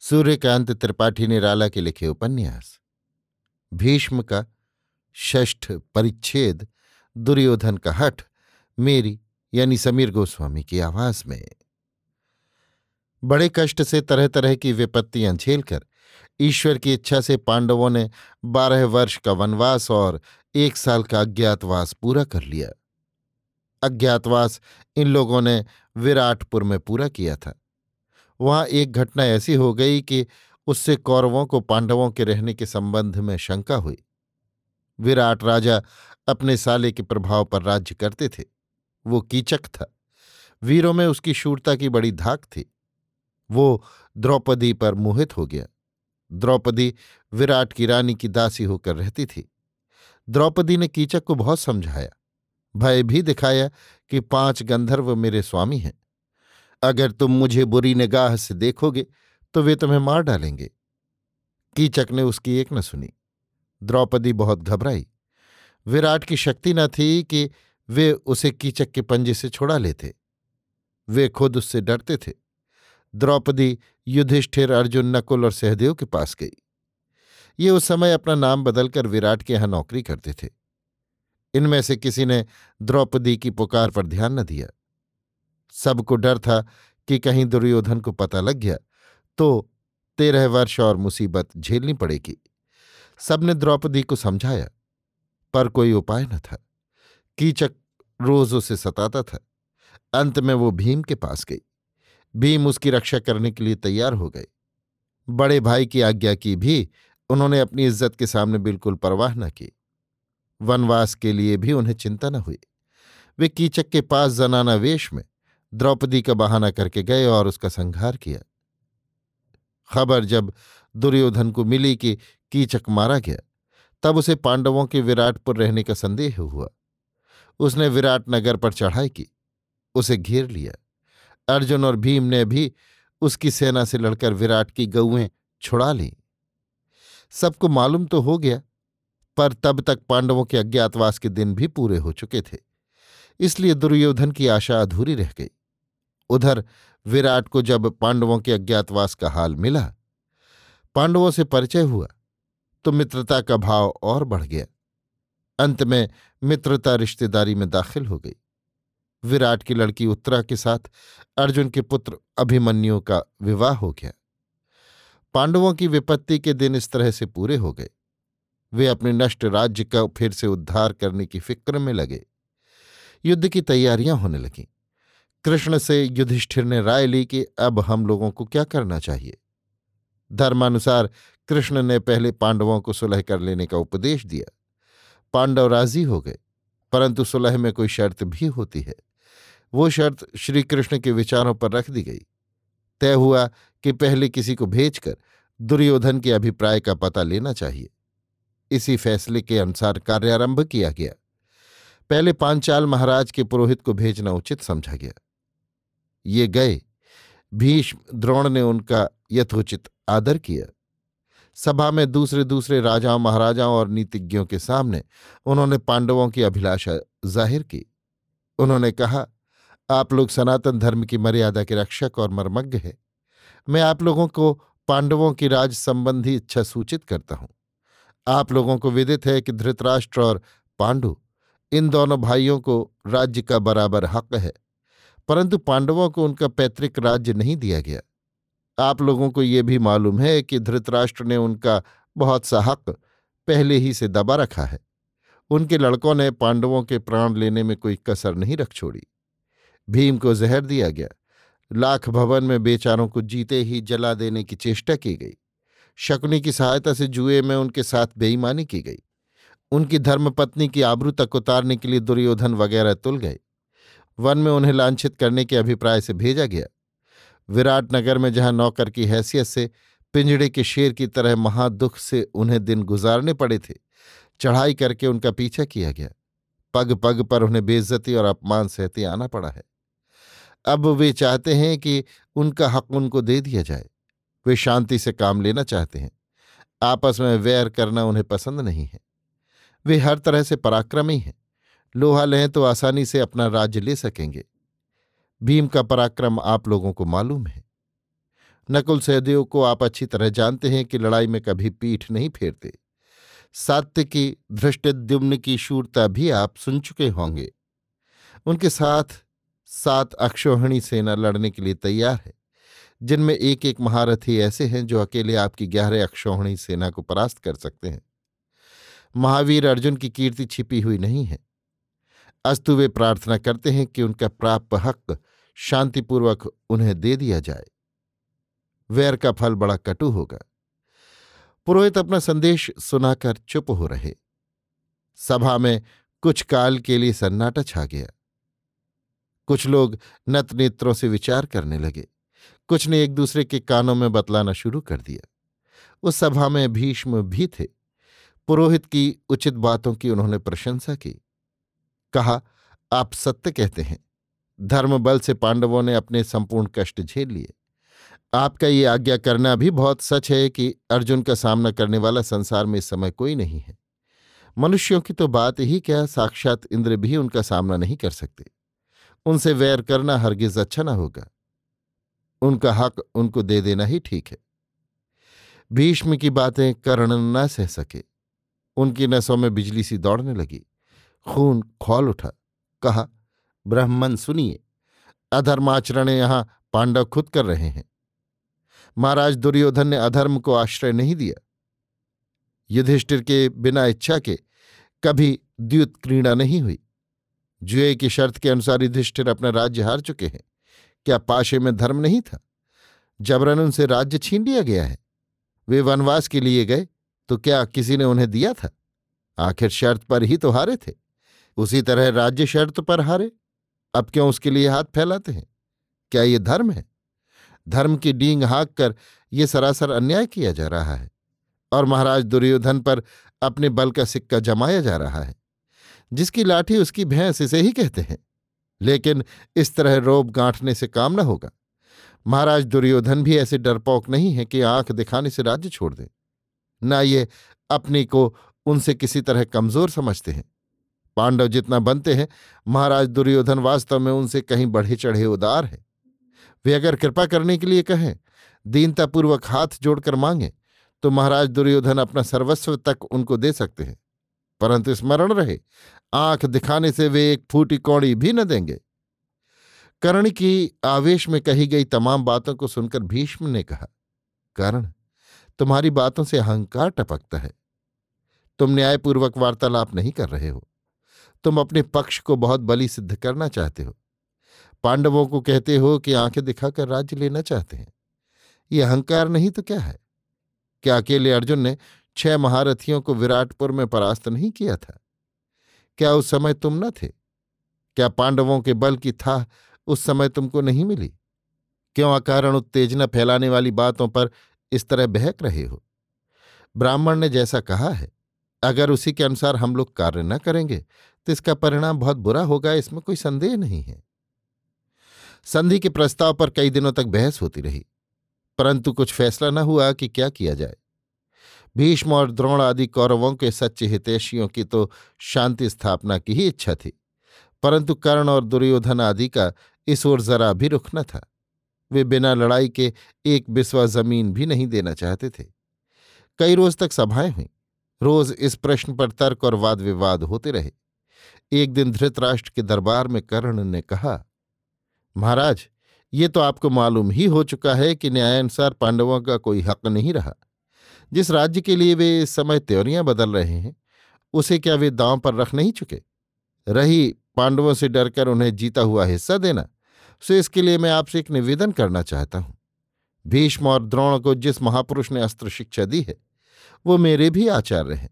सूर्यकांत त्रिपाठी निराला के लिखे उपन्यास। भीष्म का षष्ठ परिच्छेद, दुर्योधन का हठ, मेरी यानी समीर गोस्वामी की आवाज़ में। बड़े कष्ट से तरह तरह की विपत्तियाँ झेलकर ईश्वर की इच्छा से पांडवों ने बारह वर्ष का वनवास और एक साल का अज्ञातवास पूरा कर लिया। अज्ञातवास इन लोगों ने विराटपुर में पूरा किया था। वहाँ एक घटना ऐसी हो गई कि उससे कौरवों को पांडवों के रहने के संबंध में शंका हुई। विराट राजा अपने साले के प्रभाव पर राज्य करते थे। वो कीचक था। वीरों में उसकी शूरता की बड़ी धाक थी। वो द्रौपदी पर मोहित हो गया। द्रौपदी विराट की रानी की दासी होकर रहती थी। द्रौपदी ने कीचक को बहुत समझाया। भय भी दिखाया कि पाँच गंधर्व मेरे स्वामी हैं। अगर तुम मुझे बुरी निगाह से देखोगे तो वे तुम्हें मार डालेंगे। कीचक ने उसकी एक न सुनी। द्रौपदी बहुत घबराई। विराट की शक्ति न थी कि वे उसे कीचक के पंजे से छुड़ा लेते। वे खुद उससे डरते थे। द्रौपदी युधिष्ठिर, अर्जुन, नकुल और सहदेव के पास गई। ये उस समय अपना नाम बदलकर विराट के यहाँ नौकरी करते थे। इनमें से किसी ने द्रौपदी की पुकार पर ध्यान न दिया। सबको डर था कि कहीं दुर्योधन को पता लग गया तो तेरह वर्ष और मुसीबत झेलनी पड़ेगी। सबने द्रौपदी को समझाया, पर कोई उपाय न था। कीचक रोज उसे सताता था। अंत में वो भीम के पास गई। भीम उसकी रक्षा करने के लिए तैयार हो गए। बड़े भाई की आज्ञा की भी उन्होंने अपनी इज़्ज़त के सामने बिल्कुल परवाह न की। वनवास के लिए भी उन्हें चिंता न हुई। वे कीचक के पास जनाना वेश में द्रौपदी का बहाना करके गए और उसका संहार किया। खबर जब दुर्योधन को मिली कि कीचक मारा गया, तब उसे पांडवों के विराटपुर रहने का संदेह हुआ। उसने विराट नगर पर चढ़ाई की, उसे घेर लिया। अर्जुन और भीम ने भी उसकी सेना से लड़कर विराट की गऊएँ छुड़ा ली। सबको मालूम तो हो गया, पर तब तक पांडवों के अज्ञातवास के दिन भी पूरे हो चुके थे, इसलिए दुर्योधन की आशा अधूरी रह गई। उधर विराट को जब पांडवों के अज्ञातवास का हाल मिला, पांडवों से परिचय हुआ तो मित्रता का भाव और बढ़ गया। अंत में मित्रता रिश्तेदारी में दाखिल हो गई। विराट की लड़की उत्तरा के साथ अर्जुन के पुत्र अभिमन्यु का विवाह हो गया। पांडवों की विपत्ति के दिन इस तरह से पूरे हो गए। वे अपने नष्ट राज्य का फिर से उद्धार करने की फ़िक्र में लगे। युद्ध की तैयारियाँ होने लगीं। कृष्ण से युधिष्ठिर ने राय ली कि अब हम लोगों को क्या करना चाहिए। धर्मानुसार कृष्ण ने पहले पांडवों को सुलह कर लेने का उपदेश दिया। पांडव राज़ी हो गए, परंतु सुलह में कोई शर्त भी होती है। वो शर्त श्री कृष्ण के विचारों पर रख दी गई। तय हुआ कि पहले किसी को भेजकर दुर्योधन के अभिप्राय का पता लेना चाहिए। इसी फैसले के अनुसार कार्यारंभ किया गया। पहले पांचाल महाराज के पुरोहित को भेजना उचित समझा गया। ये गए। भीष्म द्रोण ने उनका यथोचित आदर किया। सभा में दूसरे दूसरे राजाओं, महाराजाओं और नीतिज्ञों के सामने उन्होंने पांडवों की अभिलाषा ज़ाहिर की। उन्होंने कहा, आप लोग सनातन धर्म की मर्यादा के रक्षक और मर्मज्ञ हैं। मैं आप लोगों को पांडवों की राज संबंधी इच्छा सूचित करता हूँ। आप लोगों को विदित है कि धृतराष्ट्र और पांडु इन दोनों भाइयों को राज्य का बराबर हक है। परंतु पांडवों को उनका पैतृक राज्य नहीं दिया गया। आप लोगों को ये भी मालूम है कि धृतराष्ट्र ने उनका बहुत सा हक पहले ही से दबा रखा है। उनके लड़कों ने पांडवों के प्राण लेने में कोई कसर नहीं रख छोड़ी। भीम को जहर दिया गया। लाख भवन में बेचारों को जीते ही जला देने की चेष्टा की गई। शकुनी की सहायता से जुए में उनके साथ बेईमानी की गई। उनकी धर्मपत्नी की आबरू तक उतारने के लिए दुर्योधन वगैरह तुल गए। वन में उन्हें लांछित करने के अभिप्राय से भेजा गया। विराटनगर में जहाँ नौकर की हैसियत से पिंजड़े के शेर की तरह महादुख से उन्हें दिन गुजारने पड़े थे, चढ़ाई करके उनका पीछा किया गया। पग पग पर उन्हें बेइज्जती और अपमान सहते आना पड़ा है। अब वे चाहते हैं कि उनका हक उनको दे दिया जाए। वे शांति से काम लेना चाहते हैं। आपस में वैर करना उन्हें पसंद नहीं है। वे हर तरह से पराक्रमी हैं। लोहा लें तो आसानी से अपना राज्य ले सकेंगे। भीम का पराक्रम आप लोगों को मालूम है। नकुल सहदेव को आप अच्छी तरह जानते हैं कि लड़ाई में कभी पीठ नहीं फेरते। सात्य की धृष्टद्युम्न की शूरता भी आप सुन चुके होंगे। उनके साथ सात अक्षोहिणी सेना लड़ने के लिए तैयार है। जिनमें एक एक महारथी ऐसे हैं जो अकेले आपकी ग्यारह अक्षोहिणी सेना को परास्त कर सकते हैं। महावीर अर्जुन की कीर्ति छिपी हुई नहीं है। अस्तु वे प्रार्थना करते हैं कि उनका प्राप्त हक शांतिपूर्वक उन्हें दे दिया जाए। वैर का फल बड़ा कटु होगा। पुरोहित अपना संदेश सुनाकर चुप हो रहे। सभा में कुछ काल के लिए सन्नाटा छा गया। कुछ लोग नत नेत्रों से विचार करने लगे। कुछ ने एक दूसरे के कानों में बतलाना शुरू कर दिया। उस सभा में भीष्म भी थे। पुरोहित की उचित बातों की उन्होंने प्रशंसा की। कहा, आप सत्य कहते हैं। धर्म बल से पांडवों ने अपने संपूर्ण कष्ट झेल लिए। आपका ये आज्ञा करना भी बहुत सच है कि अर्जुन का सामना करने वाला संसार में इस समय कोई नहीं है। मनुष्यों की तो बात ही क्या, साक्षात इंद्र भी उनका सामना नहीं कर सकते। उनसे वैर करना हरगिज अच्छा ना होगा। उनका हक उनको दे देना ही ठीक है। भीष्म की बातें कर्ण न सह सके। उनकी नसों में बिजली सी दौड़ने लगी। खून खोल उठा। कहा, ब्राह्मण सुनिए, अधर्माचरण यहाँ पांडव खुद कर रहे हैं। महाराज दुर्योधन ने अधर्म को आश्रय नहीं दिया। युधिष्ठिर के बिना इच्छा के कभी द्युत क्रीड़ा नहीं हुई। जुए की शर्त के अनुसार युधिष्ठिर अपना राज्य हार चुके हैं। क्या पाशे में धर्म नहीं था? जबरन उनसे राज्य छीन लिया गया है। वे वनवास के लिए गए तो क्या किसी ने उन्हें दिया था? आखिर शर्त पर ही तो हारे थे। उसी तरह राज्य शर्त पर हारे। अब क्यों उसके लिए हाथ फैलाते हैं? क्या ये धर्म है? धर्म की डींग हाँक कर ये सरासर अन्याय किया जा रहा है और महाराज दुर्योधन पर अपने बल का सिक्का जमाया जा रहा है, जिसकी लाठी उसकी भैंस इसे ही कहते हैं। लेकिन इस तरह रोब गांठने से काम न होगा। महाराज दुर्योधन भी ऐसे डरपोक नहीं है कि आँख दिखाने से राज्य छोड़ दें। न ये अपने को उनसे किसी तरह कमज़ोर समझते हैं। पांडव जितना बनते हैं, महाराज दुर्योधन वास्तव में उनसे कहीं बढ़े चढ़े उदार है। वे अगर कृपा करने के लिए कहें, दीनतापूर्वक हाथ जोड़कर मांगे तो महाराज दुर्योधन अपना सर्वस्व तक उनको दे सकते हैं। परंतु स्मरण रहे, आँख दिखाने से वे एक फूटी कौड़ी भी न देंगे। कर्ण की आवेश में कही गई तमाम बातों को सुनकर भीष्म ने कहा, कर्ण, तुम्हारी बातों से अहंकार टपकता है। तुम न्यायपूर्वक वार्तालाप नहीं कर रहे हो। तुम अपने पक्ष को बहुत बली सिद्ध करना चाहते हो। पांडवों को कहते हो कि आँखें दिखाकर राज्य लेना चाहते हैं। ये अहंकार नहीं तो क्या है? क्या अकेले अर्जुन ने छह महारथियों को विराटपुर में परास्त नहीं किया था? क्या उस समय तुम न थे? क्या पांडवों के बल की था उस समय तुमको नहीं मिली? क्यों अकारण उत्तेजना फैलाने वाली बातों पर इस तरह बहक रहे हो? ब्राह्मण ने जैसा कहा है अगर उसी के अनुसार हम लोग कार्य न करेंगे तो इसका परिणाम बहुत बुरा होगा, इसमें कोई संदेह नहीं है। संधि के प्रस्ताव पर कई दिनों तक बहस होती रही, परंतु कुछ फैसला न हुआ कि क्या किया जाए। भीष्म और द्रोण आदि कौरवों के सच्चे हितैषियों की तो शांति स्थापना की ही इच्छा थी, परंतु कर्ण और दुर्योधन आदि का इस ओर जरा भी रुख न था। वे बिना लड़ाई के एक बिस्वा ज़मीन भी नहीं देना चाहते थे। कई रोज तक सभाएँ हुईं रोज इस प्रश्न पर तर्क और वाद विवाद होते रहे। एक दिन धृतराष्ट्र के दरबार में कर्ण ने कहा, महाराज, ये तो आपको मालूम ही हो चुका है कि न्यायानुसार पांडवों का कोई हक नहीं रहा। जिस राज्य के लिए वे इस समय त्योरियाँ बदल रहे हैं, उसे क्या वे दांव पर रख नहीं चुके? रही पांडवों से डरकर उन्हें जीता हुआ हिस्सा देना, सो इसके लिए मैं आपसे एक निवेदन करना चाहता हूँ। भीष्म और द्रोण को जिस महापुरुष ने अस्त्र शिक्षा दी है वो मेरे भी आचार्य हैं।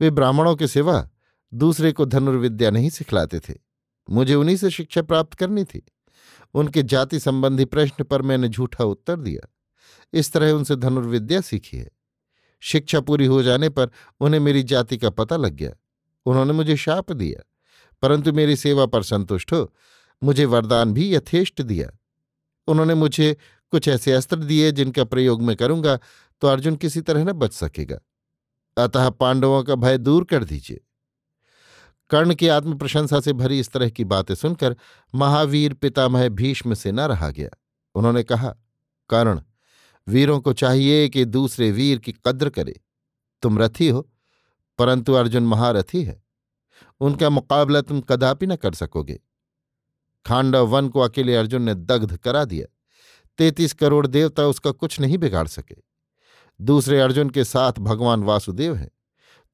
वे ब्राह्मणों के सिवा दूसरे को धनुर्विद्या नहीं सिखलाते थे। मुझे उन्हीं से शिक्षा प्राप्त करनी थी। उनके जाति संबंधी प्रश्न पर मैंने झूठा उत्तर दिया। इस तरह उनसे धनुर्विद्या सीखी है। शिक्षा पूरी हो जाने पर उन्हें मेरी जाति का पता लग गया। उन्होंने मुझे शाप दिया। परंतु मेरी सेवा पर संतुष्ट हो, मुझे वरदान भी यथेष्ट दिया। उन्होंने मुझे कुछ ऐसे अस्त्र दिए जिनका प्रयोग मैं करूँगा तो अर्जुन किसी तरह न बच सकेगा। अतः पांडवों का भय दूर कर दीजिए। कर्ण की आत्म प्रशंसा से भरी इस तरह की बातें सुनकर महावीर पितामह भीष्म से न रहा गया। उन्होंने कहा, कर्ण, वीरों को चाहिए कि दूसरे वीर की कद्र करे। तुम रथी हो, परंतु अर्जुन महारथी है। उनका मुकाबला तुम कदापि न कर सकोगे। खांडव वन को अकेले अर्जुन ने दग्ध करा दिया। तैतीस करोड़ देवता उसका कुछ नहीं बिगाड़ सके। दूसरे अर्जुन के साथ भगवान वासुदेव हैं।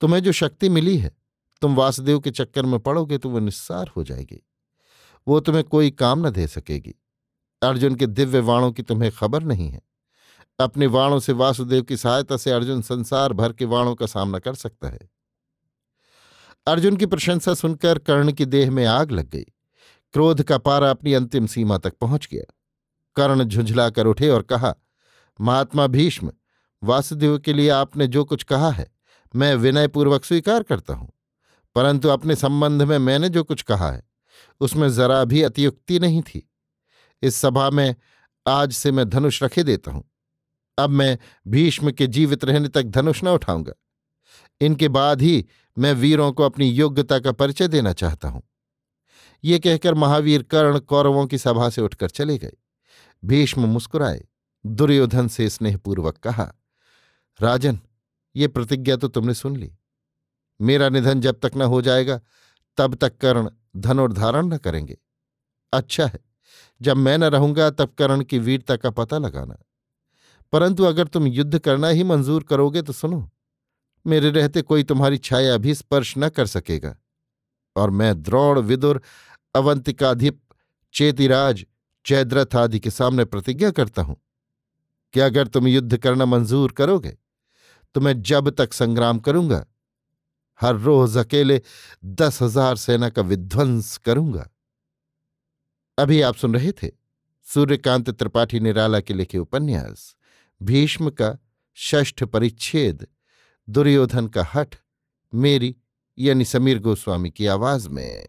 तुम्हें जो शक्ति मिली है, तुम वासुदेव के चक्कर में पड़ोगे तो वो निस्सार हो जाएगी। वो तुम्हें कोई काम न दे सकेगी। अर्जुन के दिव्य वाणों की तुम्हें खबर नहीं है। अपने वाणों से वासुदेव की सहायता से अर्जुन संसार भर के वाणों का सामना कर सकता है। अर्जुन की प्रशंसा सुनकर कर्ण की देह में आग लग गई। क्रोध का पारा अपनी अंतिम सीमा तक पहुँच गया। कर्ण झुंझलाकर उठे और कहा, महात्मा भीष्म वासुदेव के लिए आपने जो कुछ कहा है, मैं विनयपूर्वक स्वीकार करता हूँ। परंतु अपने संबंध में मैंने जो कुछ कहा है, उसमें जरा भी अतियुक्ति नहीं थी। इस सभा में आज से मैं धनुष रखे देता हूँ। अब मैं भीष्म के जीवित रहने तक धनुष न उठाऊँगा। इनके बाद ही मैं वीरों को अपनी योग्यता का परिचय देना चाहता हूँ। ये कहकर महावीर कर्ण कौरवों की सभा से उठकर चले गए। भीष्म मुस्कुराए, दुर्योधन से स्नेहपूर्वक कहा राजन, ये प्रतिज्ञा तो तुमने सुन ली। मेरा निधन जब तक न हो जाएगा, तब तक कर्ण धनुर्धारण न करेंगे। अच्छा है, जब मैं न रहूँगा, तब कर्ण की वीरता का पता लगाना। परंतु अगर तुम युद्ध करना ही मंजूर करोगे तो सुनो, मेरे रहते कोई तुम्हारी छाया भी स्पर्श न कर सकेगा। और मैं द्रोण, विदुर, अवंतिकाधिप, चेतिराज जयद्रथ आदि के सामने प्रतिज्ञा करता हूँ। कि अगर तुम युद्ध करना मंजूर करोगे तो मैं जब तक संग्राम करूँगा, हर रोज अकेले दस हज़ार सेना का विध्वंस करूँगा। अभी आप सुन रहे थे सूर्यकांत त्रिपाठी निराला के लिखे उपन्यास, भीष्म का षष्ठ परिच्छेद, दुर्योधन का हठ, मेरी यानी समीर गोस्वामी की आवाज़ में।